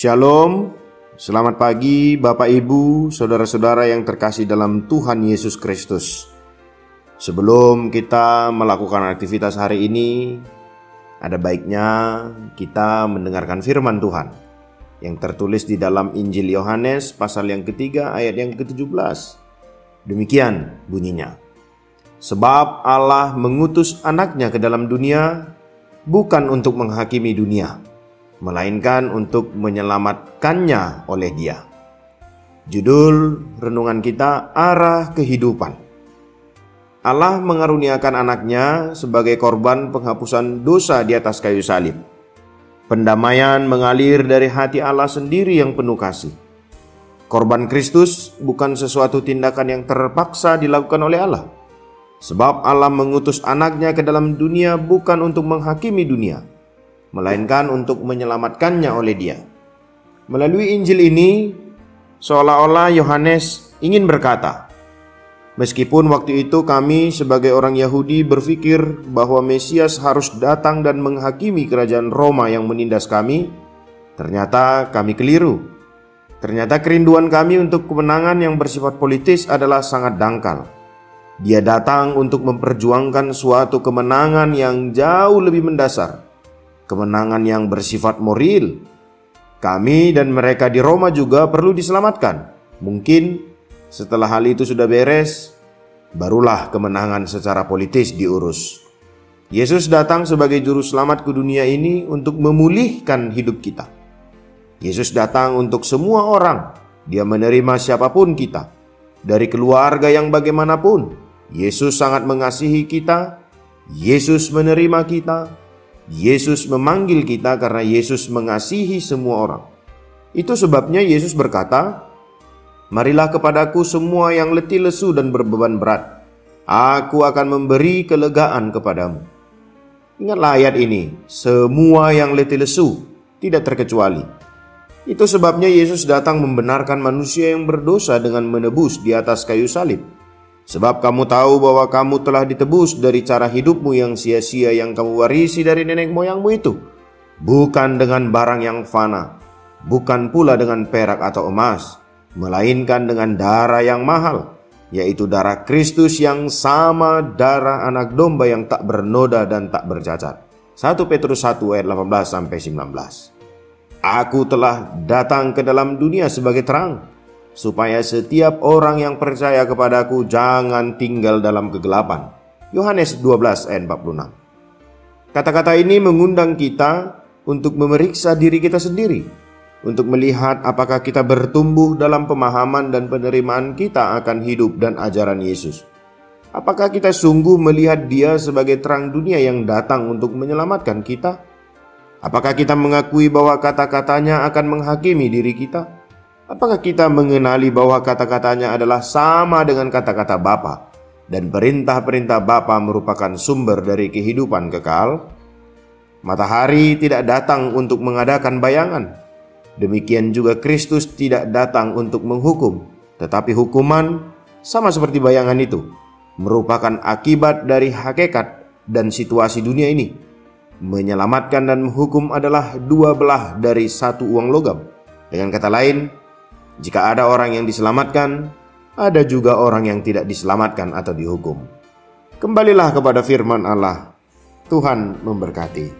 Shalom, selamat pagi Bapak Ibu, saudara-saudara yang terkasih dalam Tuhan Yesus Kristus. Sebelum kita melakukan aktivitas hari ini, ada baiknya kita mendengarkan firman Tuhan yang tertulis di dalam Injil Yohanes pasal yang ketiga ayat yang ke-17. Demikian bunyinya. Sebab Allah mengutus anaknya ke dalam dunia bukan untuk menghakimi dunia, melainkan untuk menyelamatkannya oleh Dia. Judul renungan kita arah kehidupan. Allah mengaruniakan anaknya sebagai korban penghapusan dosa di atas kayu salib. Pendamaian mengalir dari hati Allah sendiri yang penuh kasih. Korban Kristus bukan sesuatu tindakan yang terpaksa dilakukan oleh Allah. Sebab Allah mengutus anaknya ke dalam dunia bukan untuk menghakimi dunia, melainkan untuk menyelamatkannya oleh Dia. Melalui Injil ini, seolah-olah Yohanes ingin berkata, Meskipun waktu itu kami sebagai orang Yahudi berpikir bahwa Mesias harus datang dan menghakimi kerajaan Roma yang menindas kami, ternyata kami keliru. Ternyata kerinduan kami untuk kemenangan yang bersifat politis adalah sangat dangkal. Dia datang untuk memperjuangkan suatu kemenangan yang jauh lebih mendasar, kemenangan yang bersifat moral. Kami dan mereka di Roma juga perlu diselamatkan. Mungkin setelah hal itu sudah beres, barulah kemenangan secara politis diurus. Yesus datang sebagai juru selamat ke dunia ini untuk memulihkan hidup kita. Yesus datang untuk semua orang. Dia menerima siapa pun kita, dari keluarga yang bagaimanapun. Yesus sangat mengasihi kita. Yesus menerima kita, Yesus memanggil kita karena Yesus mengasihi semua orang. Itu sebabnya Yesus berkata, "Marilah kepadaku semua yang letih lesu dan berbeban berat. Aku akan memberi kelegaan kepadamu." Ingatlah ayat ini, semua yang letih lesu, tidak terkecuali. Itu sebabnya Yesus datang membenarkan manusia yang berdosa dengan menebus di atas kayu salib. Sebab kamu tahu bahwa kamu telah ditebus dari cara hidupmu yang sia-sia yang kamu warisi dari nenek moyangmu itu, bukan dengan barang yang fana, bukan pula dengan perak atau emas, melainkan dengan darah yang mahal, yaitu darah Kristus yang sama darah anak domba yang tak bernoda dan tak bercacat. 1 Petrus 1 ayat 18 sampai 19. Aku telah datang ke dalam dunia sebagai terang, supaya setiap orang yang percaya kepadaku jangan tinggal dalam kegelapan. Yohanes 12 ayat 46. Kata-kata ini mengundang kita untuk memeriksa diri kita sendiri, untuk melihat apakah kita bertumbuh dalam pemahaman dan penerimaan kita akan hidup dan ajaran Yesus. Apakah kita sungguh melihat Dia sebagai terang dunia yang datang untuk menyelamatkan kita? Apakah kita mengakui bahwa kata-katanya akan menghakimi diri kita? Apakah kita mengenali bahwa kata-katanya adalah sama dengan kata-kata Bapa dan perintah-perintah Bapa merupakan sumber dari kehidupan kekal? Matahari tidak datang untuk mengadakan bayangan. Demikian juga Kristus tidak datang untuk menghukum, tetapi hukuman sama seperti bayangan itu merupakan akibat dari hakikat dan situasi dunia ini. Menyelamatkan dan menghukum adalah dua belah dari satu uang logam. Dengan kata lain, jika ada orang yang diselamatkan, ada juga orang yang tidak diselamatkan atau dihukum. Kembalilah kepada firman Allah. Tuhan memberkati.